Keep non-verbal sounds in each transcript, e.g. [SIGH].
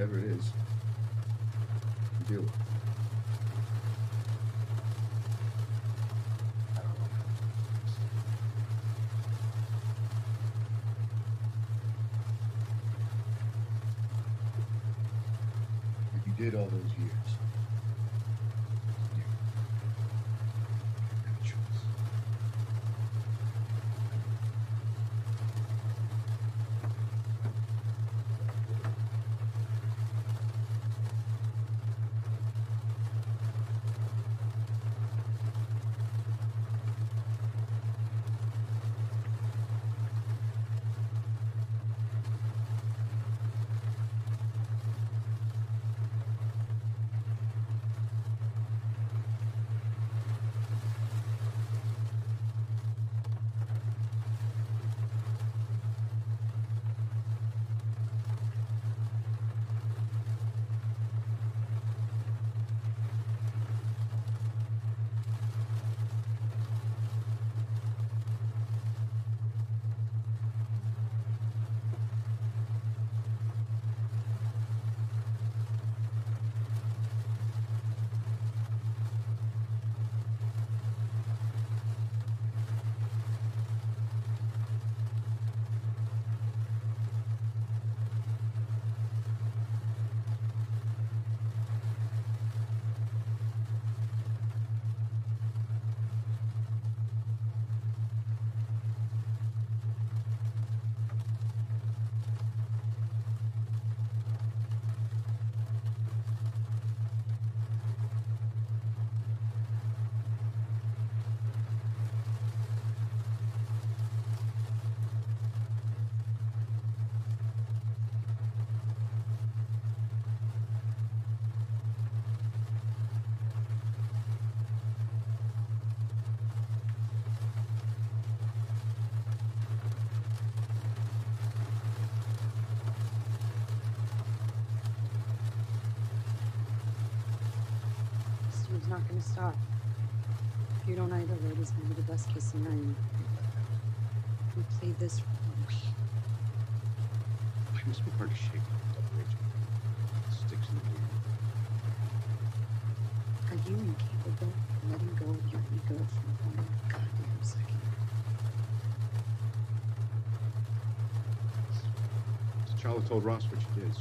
whatever it is. Deal. If you did all those years, Dude's not gonna stop. If you don't either, lady's gonna be the best case scenario. We played this for week. It must be hard to shake. Sticks in the gear. Are you incapable of letting go of your ego for one goddamn second? T'Challa told Ross what you did, so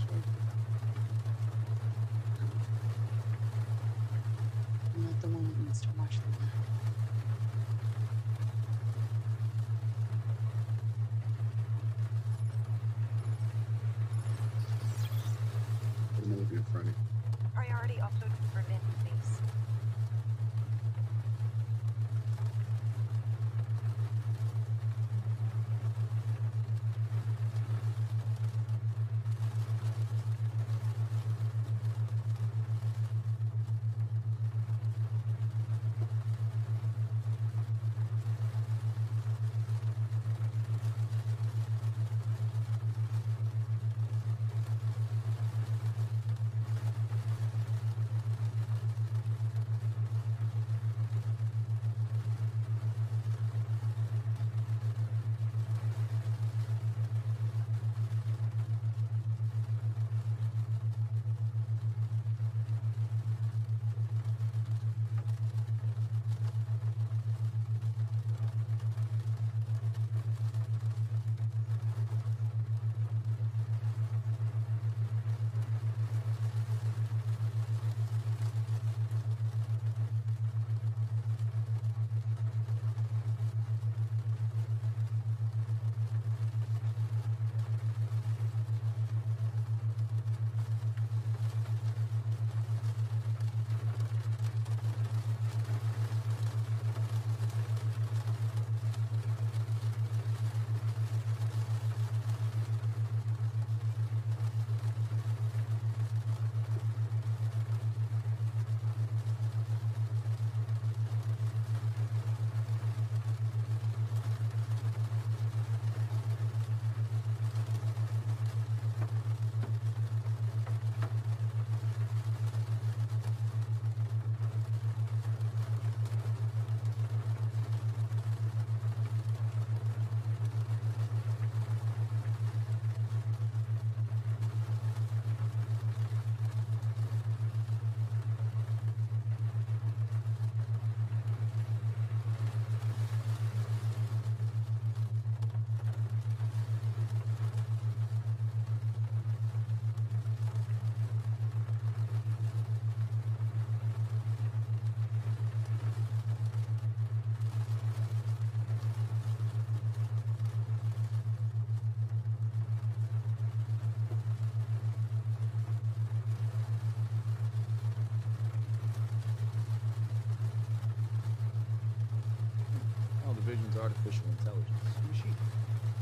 artificial intelligence. Machine.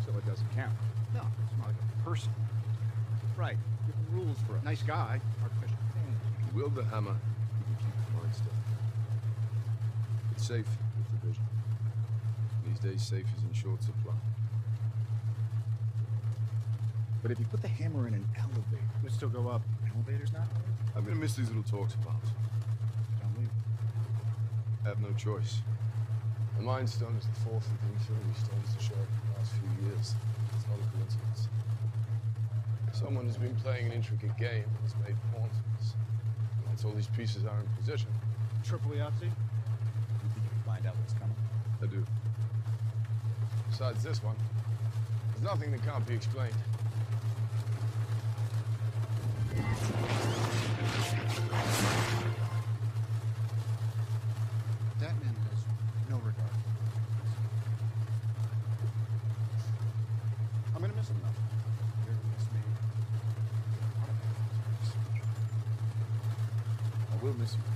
So it doesn't count. No, it's not like a person. Right. Different rules for us. Nice guy, artificial. If you wield the hammer, you can keep the mind still. It's safe with the vision. These days, safe is in short supply. But if you put the hammer in an elevator, it would it still go up? Elevator's not I'm gonna miss these little talks about. Don't leave. I have no choice. The Mind Stone is the fourth of the Infinity Stones to show up in the last few years. It's not a coincidence. Someone has been playing an intricate game and has made pawns of us. Once all these pieces are in position, Triple Yahtzee? You think you can find out what's coming? I do. Besides this one, there's nothing that can't be explained. I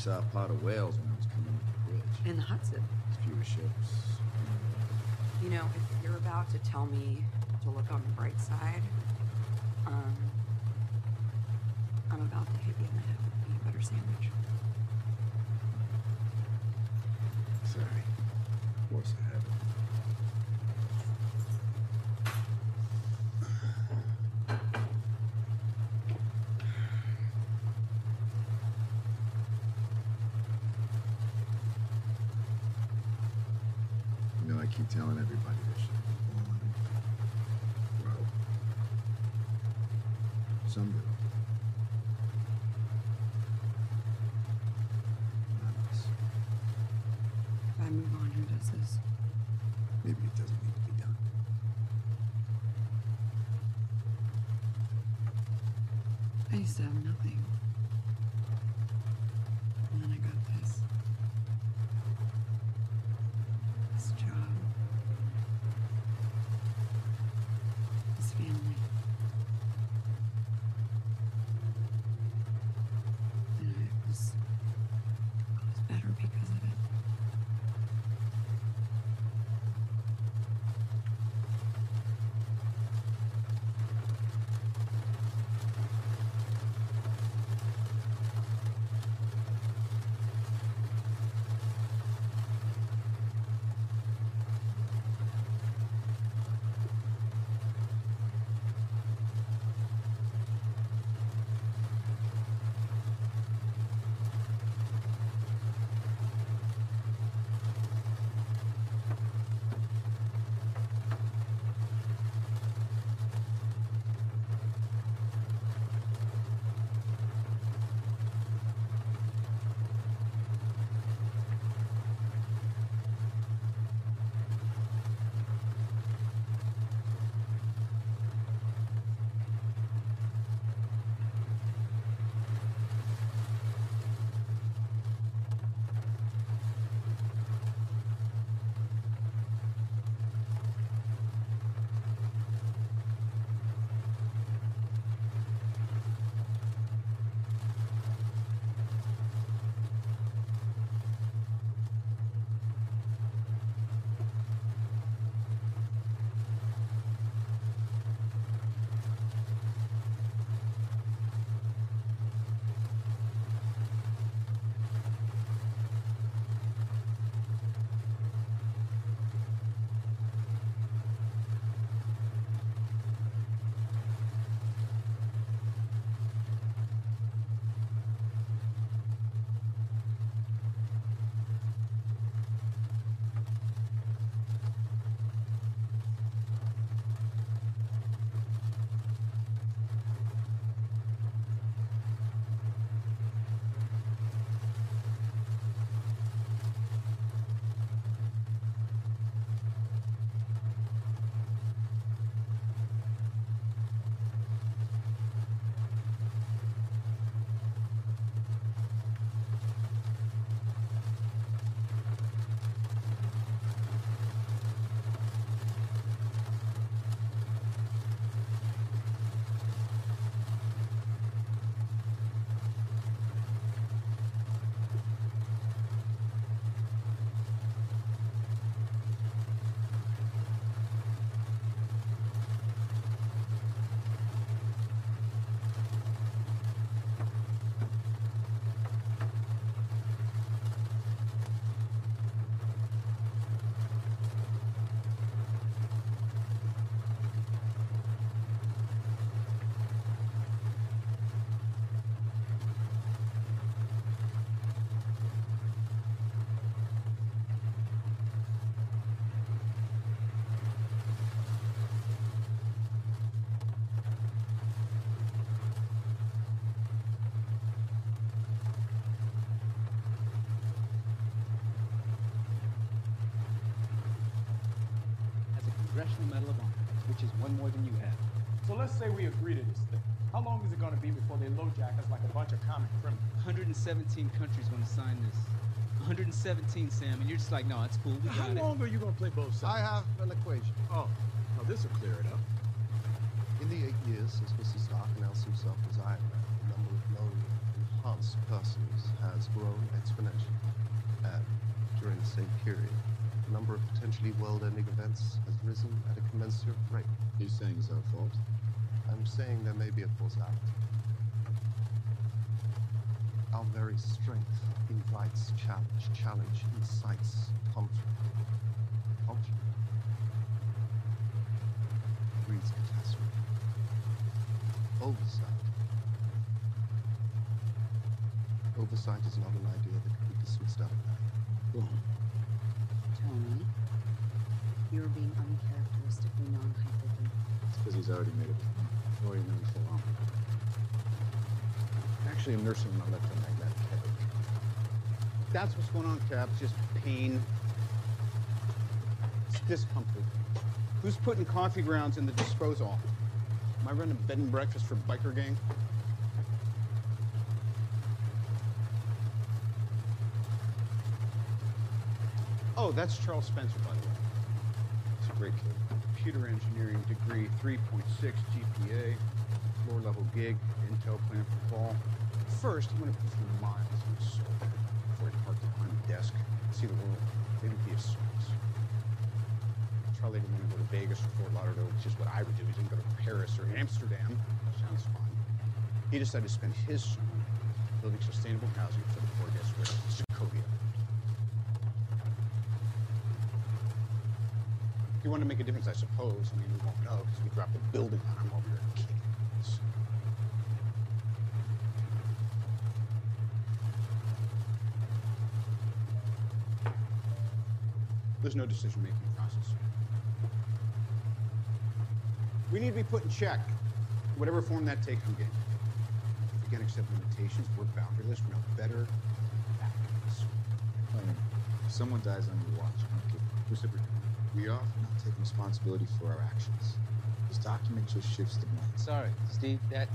saw a pot of whales when I was coming up the bridge. In the Hudson. Fewer ships. You know, if you're about to tell me to look on the bright side, um, I'm about to hit you in the head with a peanut butter sandwich. Sorry. Of course I have You know, I keep telling everybody this shit. Well, some Has a Congressional Medal of Honor, which is one more than you have. So let's say we agree to this thing. How long is it gonna be before they LoJack us like a bunch of common criminals? 117 countries want to sign this. 117, Sam, and you're just like, no, it's cool. We How got it. long are you going to play both sides? I have an equation. Oh, well, this will clear it up. In the eight years since Mrs. Stark announced himself as Iron Man, the number of known enhanced persons has grown exponentially. And during the same period, the number of potentially world-ending events has risen at a commensurate rate. You're saying it's our fault? I'm saying there may be a causality. Our very strength invites challenge. Challenge incites conflict. Conflict breeds catastrophe. Oversight. Oversight is not an idea that can be dismissed out of hand. Go on. Tony, you're being uncharacteristically non-hypervigilant. It's because he's already made it. Already known for long. Actually, I'm nursing an electromagnetic headache. That's what's going on, Cap. Just pain. It's discomfort. Who's putting coffee grounds in the disposal? Am I running a bed and breakfast for biker gang? That's Charles Spencer, by the way. He's a great kid. Computer engineering degree, 3.6 GPA, floor level gig, Intel plan for fall. First, I'm gonna put some miles in his soul before parked it behind the desk. See the world. Maybe be a service. Charlie didn't want to go to Vegas or Fort Lauderdale, which is what I would do. He didn't go to Paris or Amsterdam. Sounds fun. He decided to spend his summer building sustainable housing for the poor desperate He wanted to make a difference, I suppose. I mean, we won't know because we dropped a building on we were kidding. There's no decision-making process. We need to be put in check, whatever form that takes from game. If we can't accept limitations, we're boundaryless, we're no better someone dies on your watch, okay, reciprocate. We are for not taking responsibility for our actions. This document just shifts the blame. Sorry, Steve, that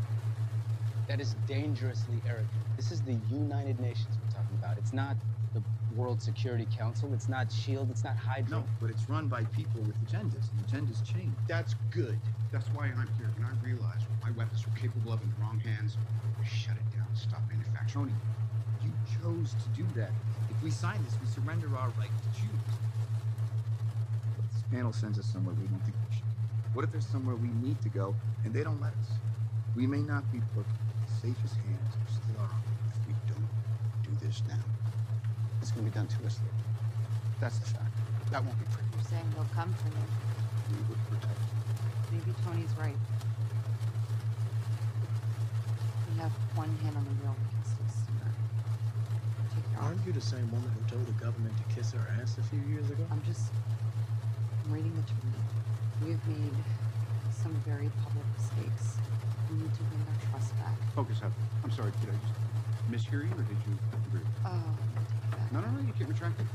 that is dangerously arrogant. This is the United Nations we're talking about. It's not the World Security Council. It's not SHIELD. It's not Hydra. No, but it's run by people with agendas, and agendas change. That's good. That's why I'm here. When I realized what my weapons were capable of in the wrong hands, I shut it down Stop manufacturing. You chose to do that. If we sign this, we surrender our right to choose. What if panel sends us somewhere we don't think we should? What if there's somewhere we need to go and they don't let us? We may not be put in the safest hands of still our own. If we don't do this now, it's going to be done to us later. That's the fact. That won't be pretty. You're saying they'll come for me. We would protect you. Maybe Tony's right. We have one hand on the wheel. We can still steer. Take your. Aren't you the same woman who told the government to kiss her ass a few years ago? I'm just I'm reading the tweet. We have made some very public mistakes. We need to win their trust back. Focus up. I'm sorry, did I just mishear you or did you agree? Oh, take it back. No, no, no, you can't retract it.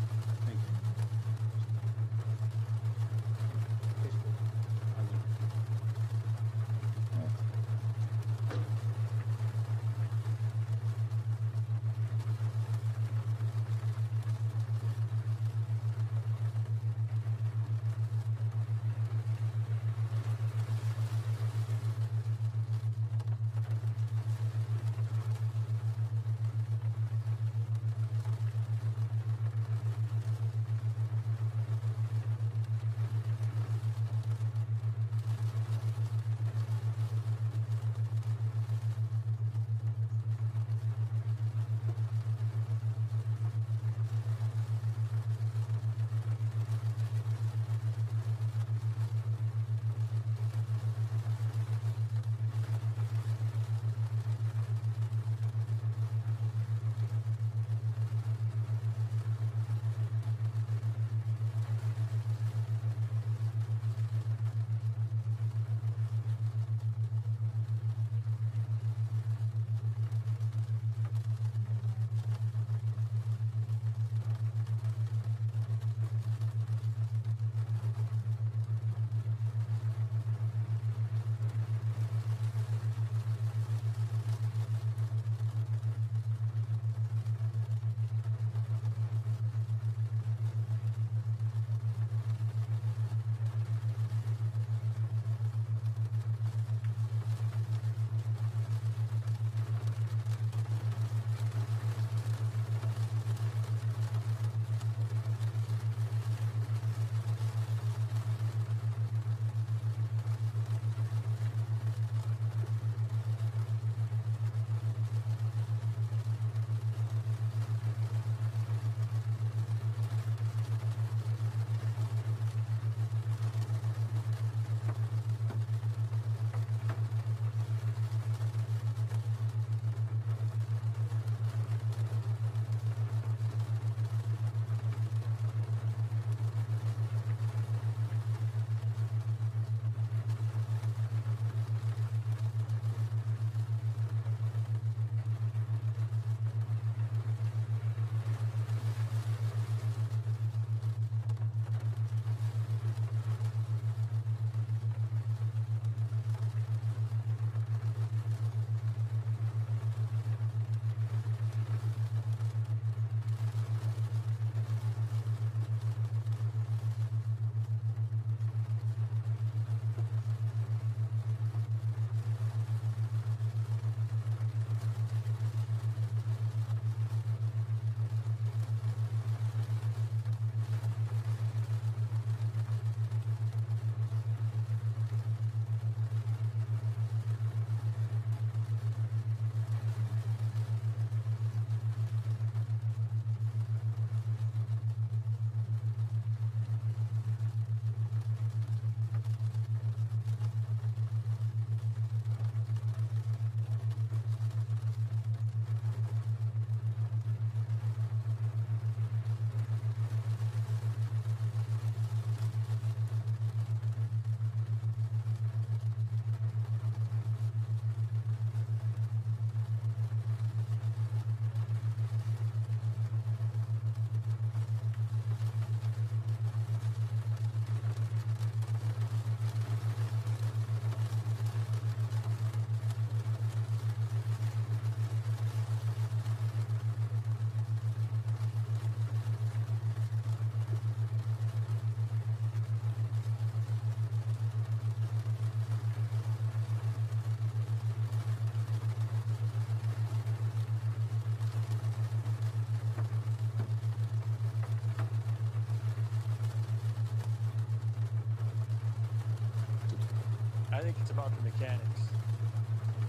About the mechanics.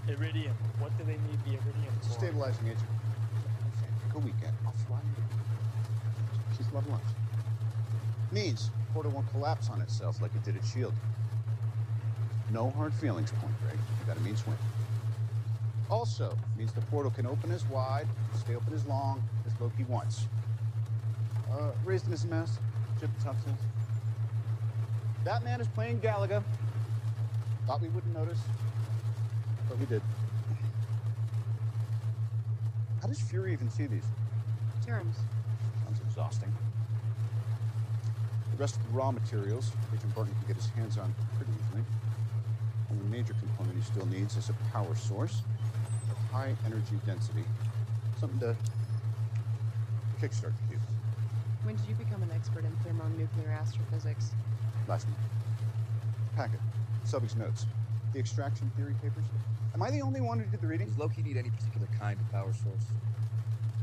Iridium. What do they need the iridium for? Stabilizing agent. Take a weekend. I'll fly you. She's love lunch. Means portal won't collapse on itself like it did at Shield. No hard feelings, Point Break. You got a mean swing. Also, means the portal can open as wide, stay open as long as Loki wants. Uh, raised in his mess, Chip Tuxton. That man is playing Galaga. Thought we wouldn't notice, but we did. How does Fury even see these? Terms. Sounds exhausting. The rest of the raw materials, Agent Barton can get his hands on pretty easily. Only major component he still needs is a power source of high energy density. Something to kickstart the cube. When did you become an expert in thermonuclear astrophysics? Last month. Packet. Selvig's notes. The extraction theory papers. Am I the only one who did the reading? Does Loki need any particular kind of power source?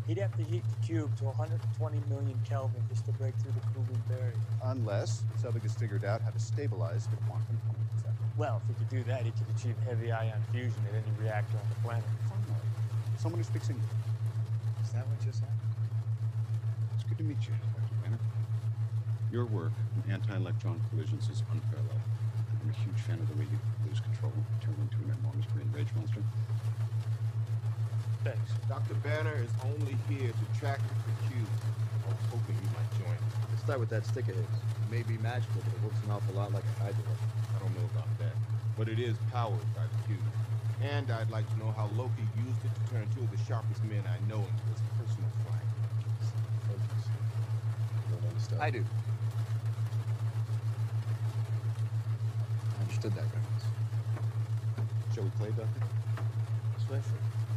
He'd have to heat the cube to 120 million Kelvin just to break through the cooling barrier. Unless Selvig has figured out how to stabilize the quantum concept. Well, if he could do that, he could achieve heavy ion fusion at any reactor on the planet. Finally. Someone who speaks English. Is that what just happened? It's good to meet you, Dr. Banner. Your work in anti-electron collisions is unparalleled. I'm a huge fan of the way you lose control, turn into an enormous green rage monster. Thanks. Dr. Banner is only here to track the cube. I was hoping you might join. Let's start with that stick of his. It may be magical, but it works an awful lot like a Hydra. I don't know about that. But it is powered by the cube. And I'd like to know how Loki used it to turn two of the sharpest men I know into his personal flank. Focus. Don't understand. I do. Understood that reference. Shall we play, Doctor? Especially.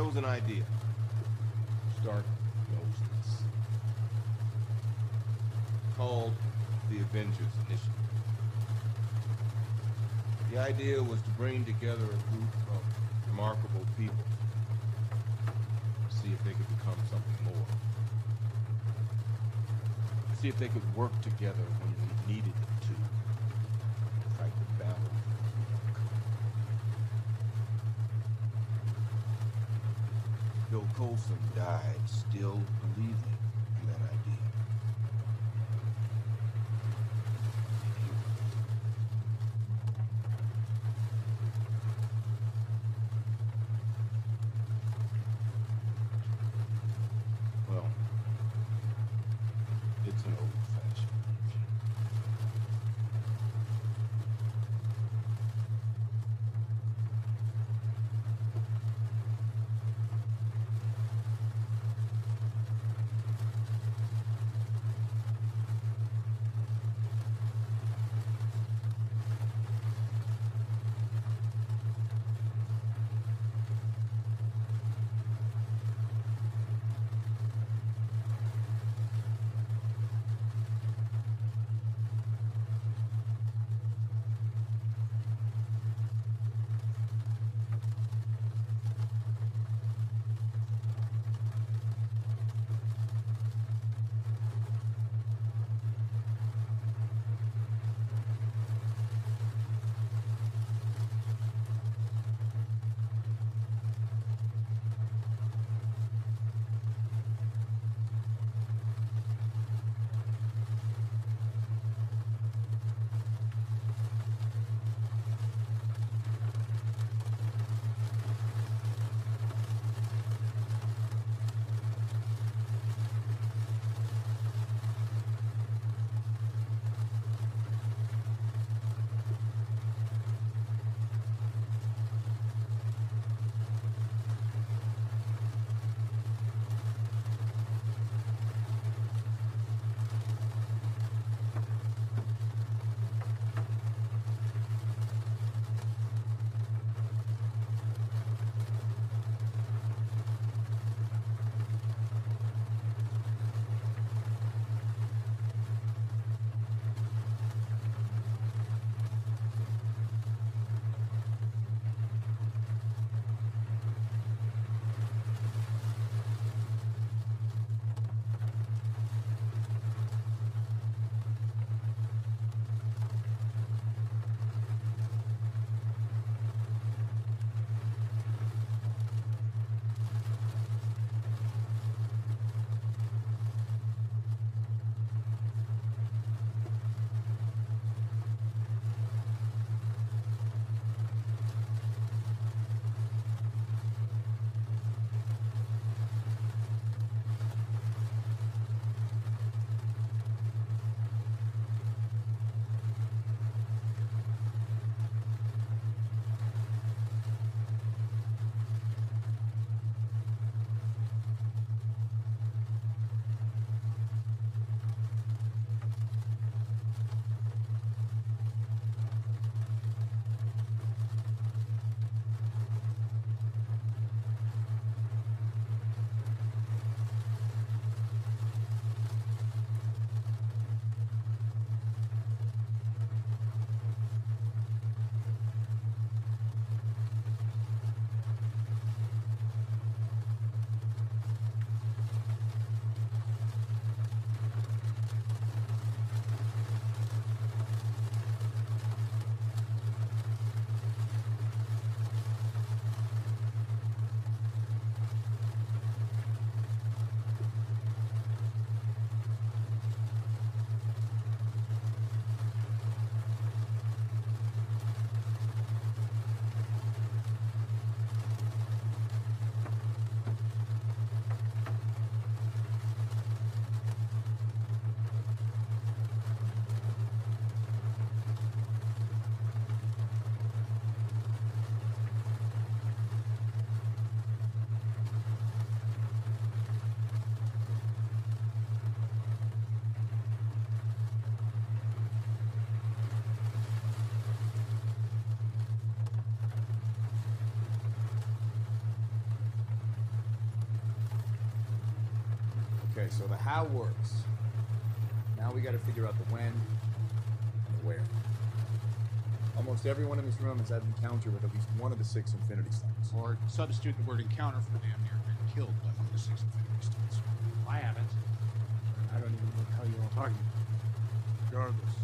There was an idea. Stark knows this. Called the Avengers Initiative. The idea was to bring together a group of remarkable people. See if they could become something more. See if they could work together Okay, so the how works. Now we got to figure out the when and the where. Almost everyone in this room has had an encounter with at least one of the six Infinity Stones. Or substitute the word encounter for damn near been killed by one of the six Infinity Stones. I haven't. I don't even know what the hell you're talking about. Regardless,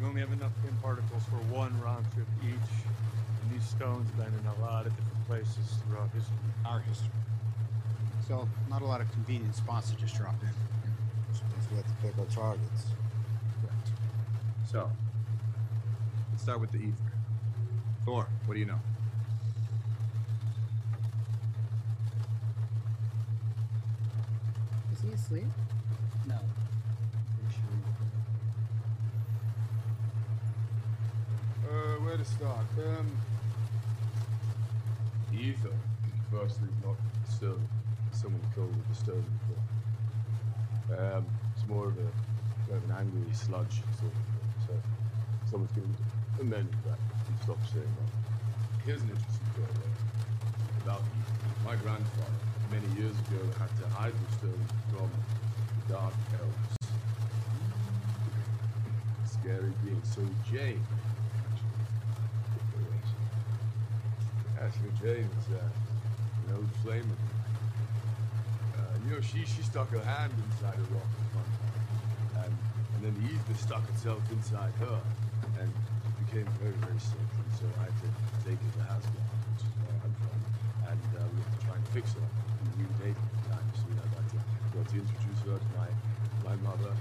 we only have enough Pym particles for one round trip each, and these stones have been in a lot of different places throughout history. Our history. So, not a lot of convenient spots to just drop in. Suppose we have to pick our targets. Correct. So, let's start with the Aether. Thor, what do you know? Is he asleep? No. Pretty sure Uh, where to start? Um, the Aether, firstly, is not stone. Someone cold with the stone before. Um, it's more of a kind of an angry sludge sort of thing. So going to amend that and stop saying that. Here's an interesting story about. My grandfather, many years ago, had to hide the stone from the dark elves. Scary being. So Jane Ashley Jane is uh, an old flame of. Uh, you know, she she stuck her hand inside a rock at one time, and and then the Aether stuck itself inside her, and became very very sick. And so I had to take her to Asgard, which is where I'm from, and uh, we had to try and fix her. We redated the time, so we had got to, got to introduce her to my my mother.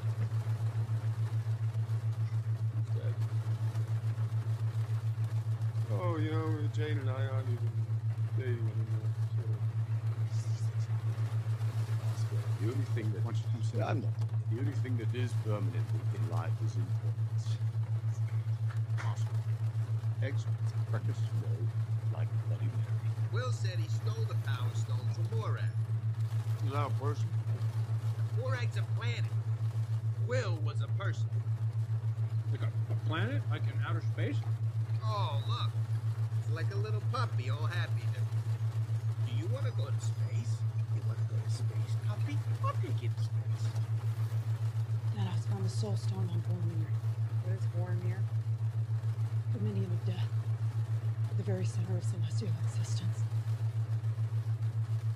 Dead. Oh, you know, Jane and I aren't even dating anymore. So. The only thing that yeah, I'm not. The only thing that is permanent in life is impermanence. Eggs? Breakfast? No, like Bloody Mary. Quill said he stole the power stone from Morag. Is that a person? Morag's a planet. Quill was a person. Like a, a planet? Like in outer space? Oh, look. It's like a little puppy, all happy. Do you want to go to space? You want to go to space, puppy? I'll take you to space. Thanos found the soul stone on Vormir. What is Vormir? Dominion of death. At the very center of celestial existence.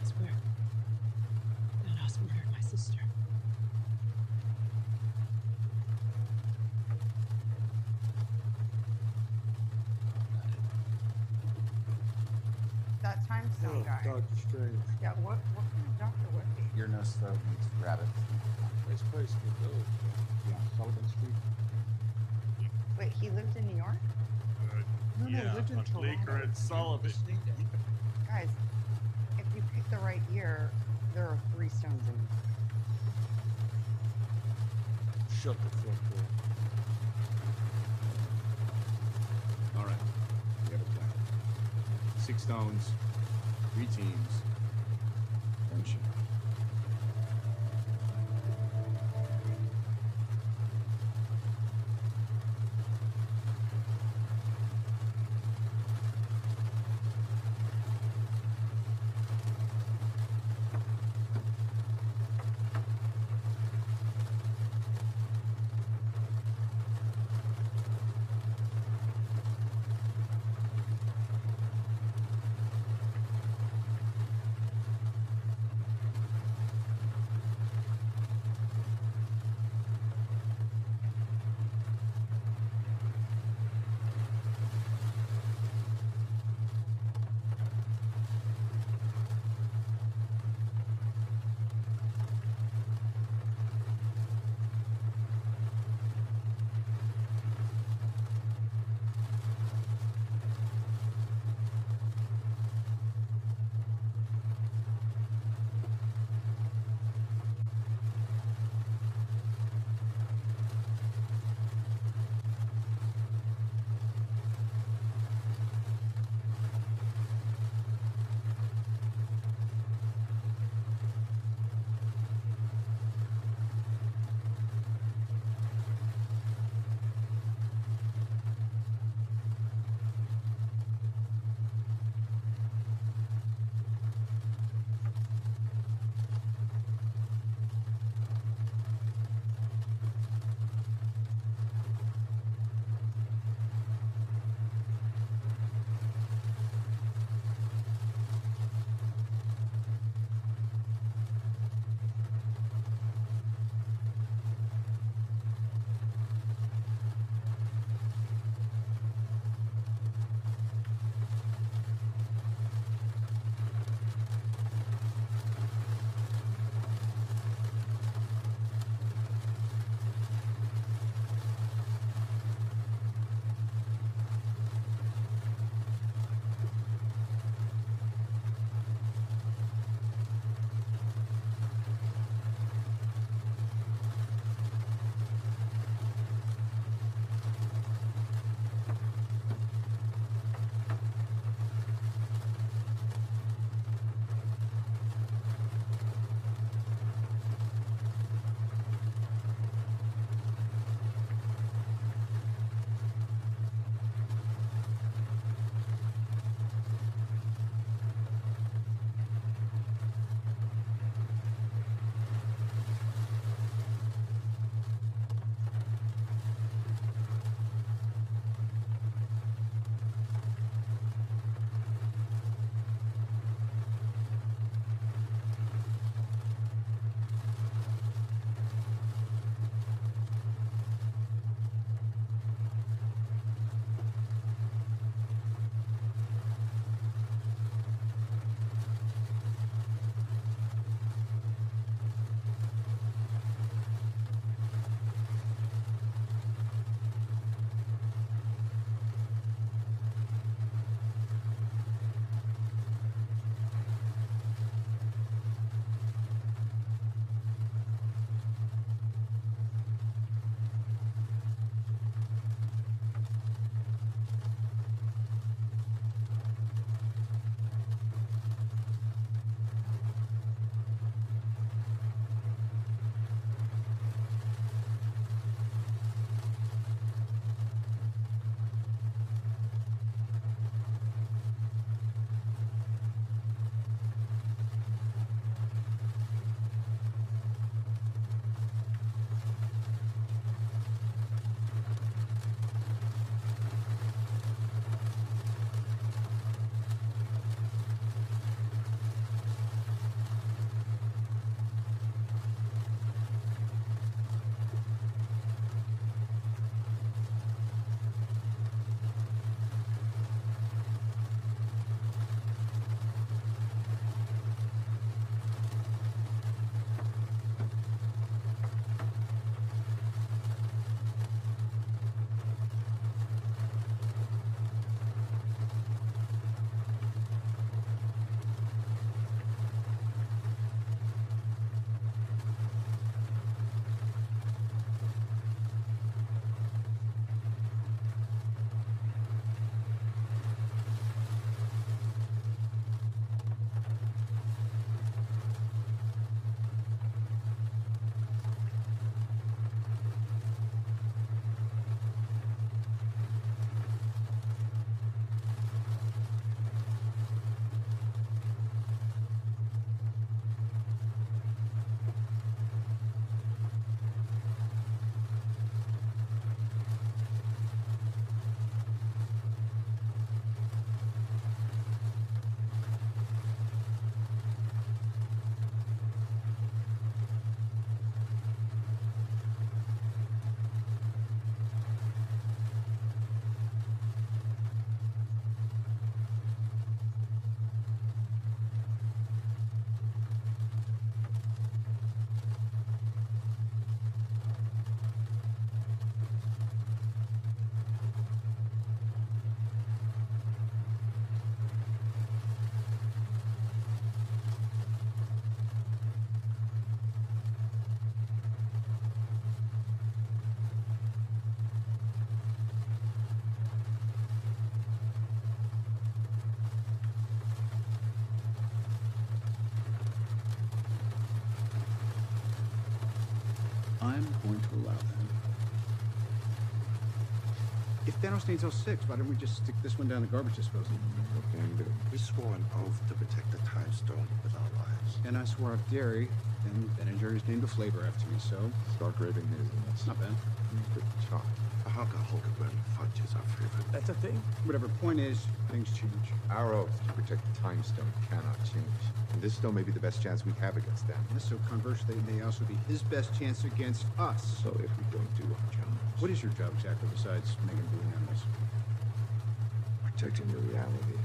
It's where Thanos murdered my sister. That time stone oh, guy. Doctor Strange. Yeah, what what kind of doctor was he? Your nose throat uh, meets rabbit. Nice place to go. Yeah, Sullivan Street. Wait, he lived in New York? No, no, yeah, lived in on Bleecker Toronto. and Sullivan. Guys, if you pick the right year, there are three stones in Shut the front door. All right, we have a plan. Six stones, three teams, Thanos needs all six, why don't we just stick this one down the garbage disposal? Okay, I'm. We swore an oath to protect the time stone with our lives. And I swore off dairy, and Ben and Jerry's named a flavor after me, so. Stark Raving hazelnuts. Not bad. Good chop. The Hunka Hulkaburn fudge is our favorite. That's a thing. Whatever. Point is, things change. Our oath to protect the time stone cannot change. And this stone may be the best chance we have against them. Yes, so conversely, it may also be his best chance against us. So if we don't do our job, What is your job exactly besides making blue animals? protecting the reality,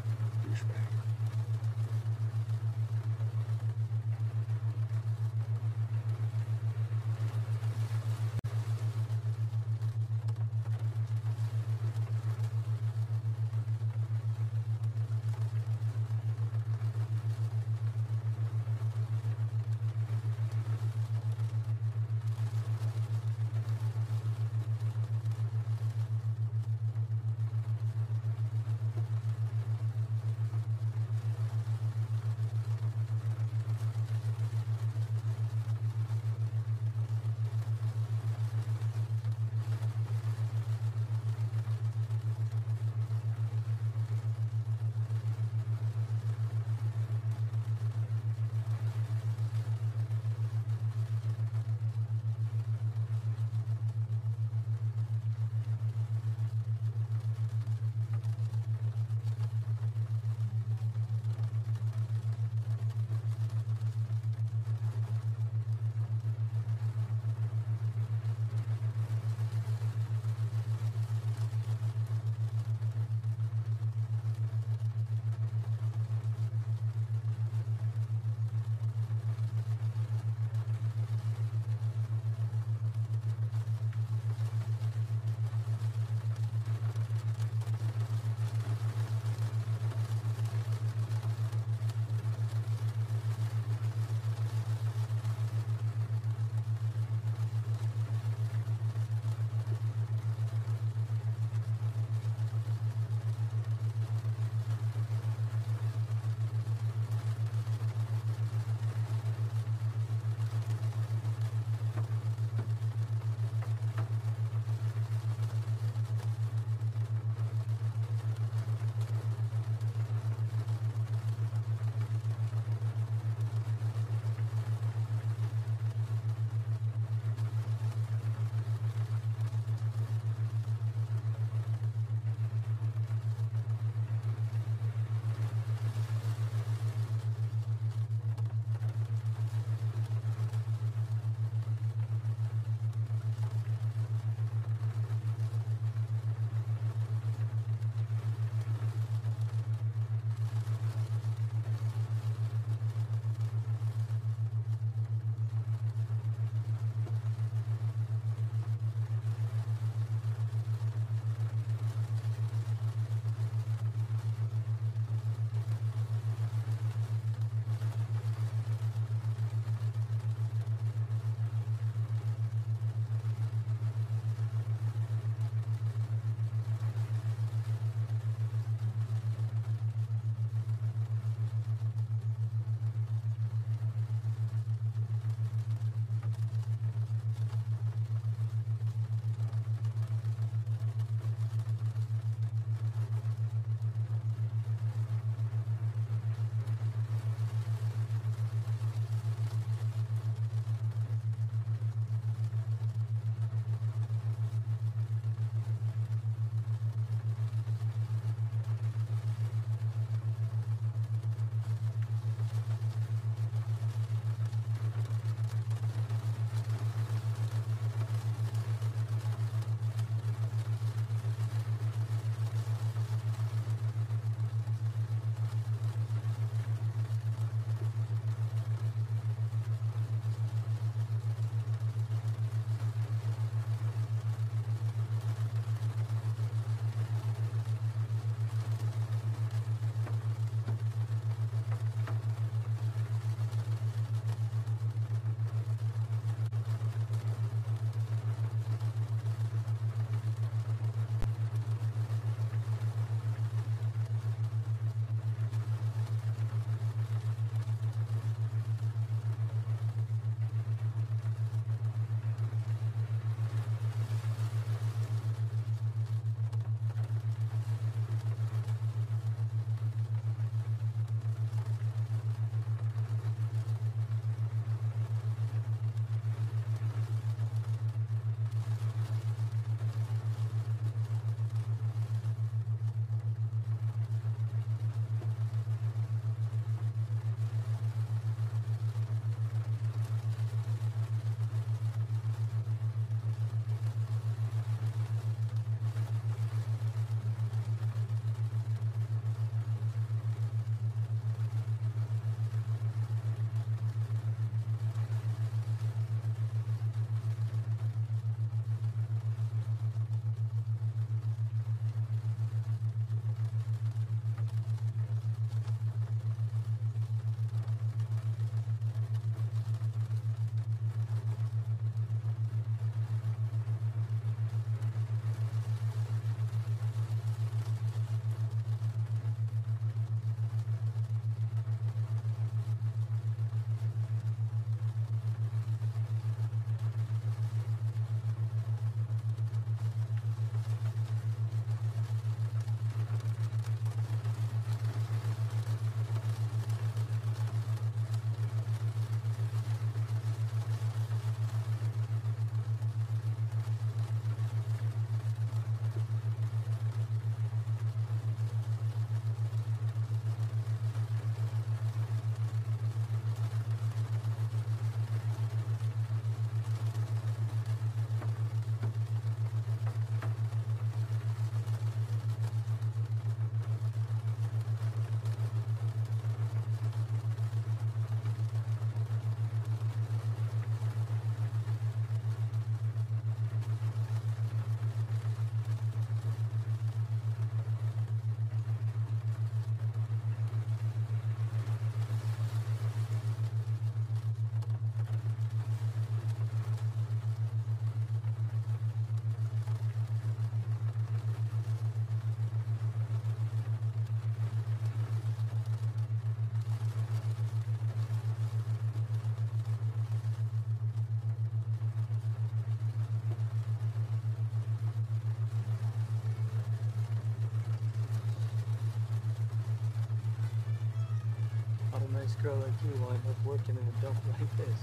girl like you wind up working in a dump [LAUGHS] like this?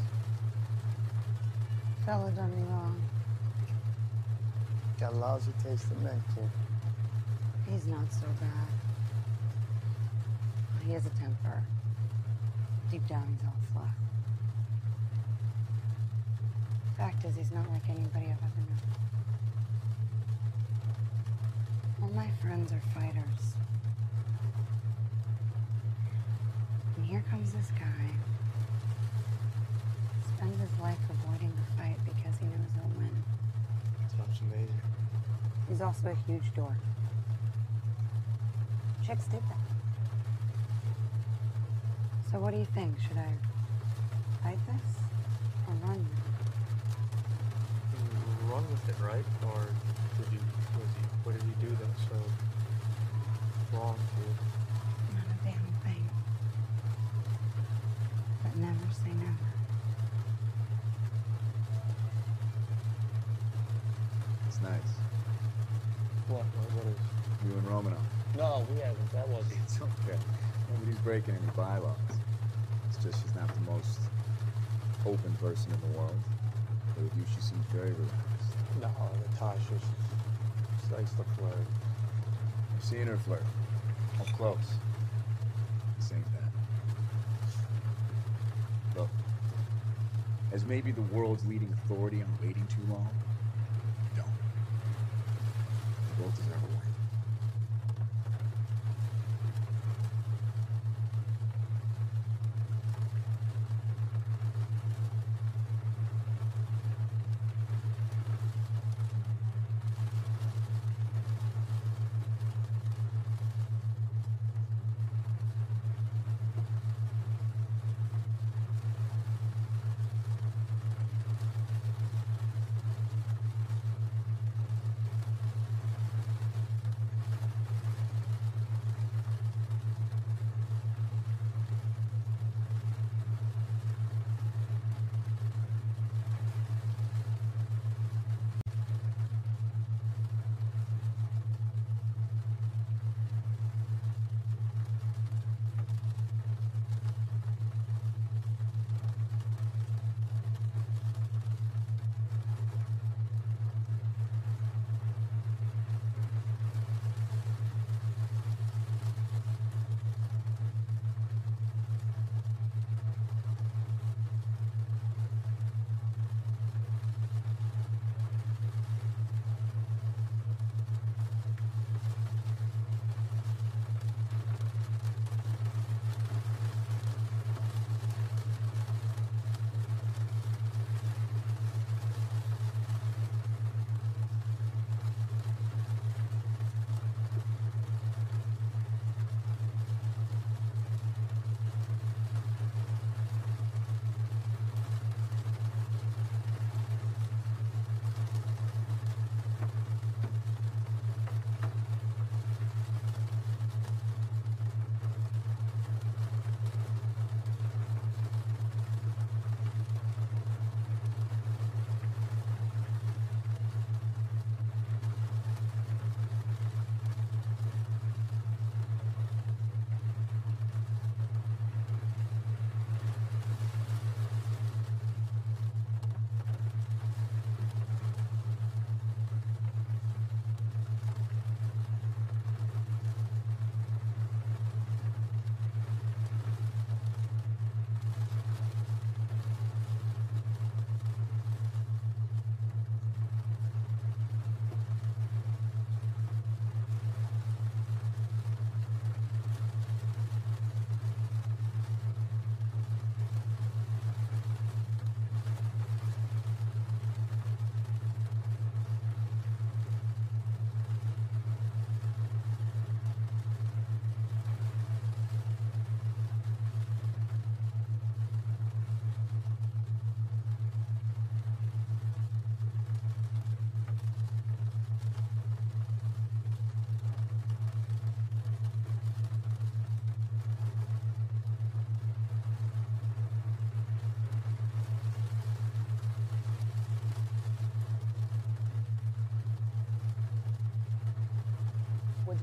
Fella done me wrong. Got a lousy taste in men, kid. He's not so bad. He has a temper. Deep down, he's all fluff. Fact is, he's not like anybody I've ever known. All my friends are fighters. This guy. Spends his life avoiding the fight because he knows he'll win. Sounds amazing. He's also a huge dork. Chicks did that. So what do you think? Should I fight this or run? Run with it, right? Or did you, was he, what did he do that's so wrong to you? Not a damn thing. But never say never. It's nice. What, what, what is? You and Romanoff. No, we haven't. That wasn't. It's okay. Nobody's breaking any bylaws. It's just she's not the most open person in the world. But with you, she seems very relaxed. No, Natasha, she likes to flirt. I've seen her flirt. Up close. This ain't that. Look, as maybe the world's leading authority on waiting too long,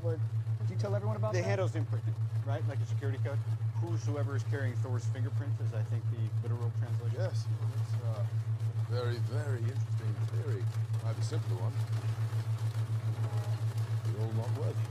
Woodward, did you tell everyone about The that? handle's imprinted, right? Like a security code? who's whoever is carrying Thor's fingerprints is, I think, the literal translation. Yes, it's a uh, very, very interesting theory. I have a simpler one. You're all not worthy.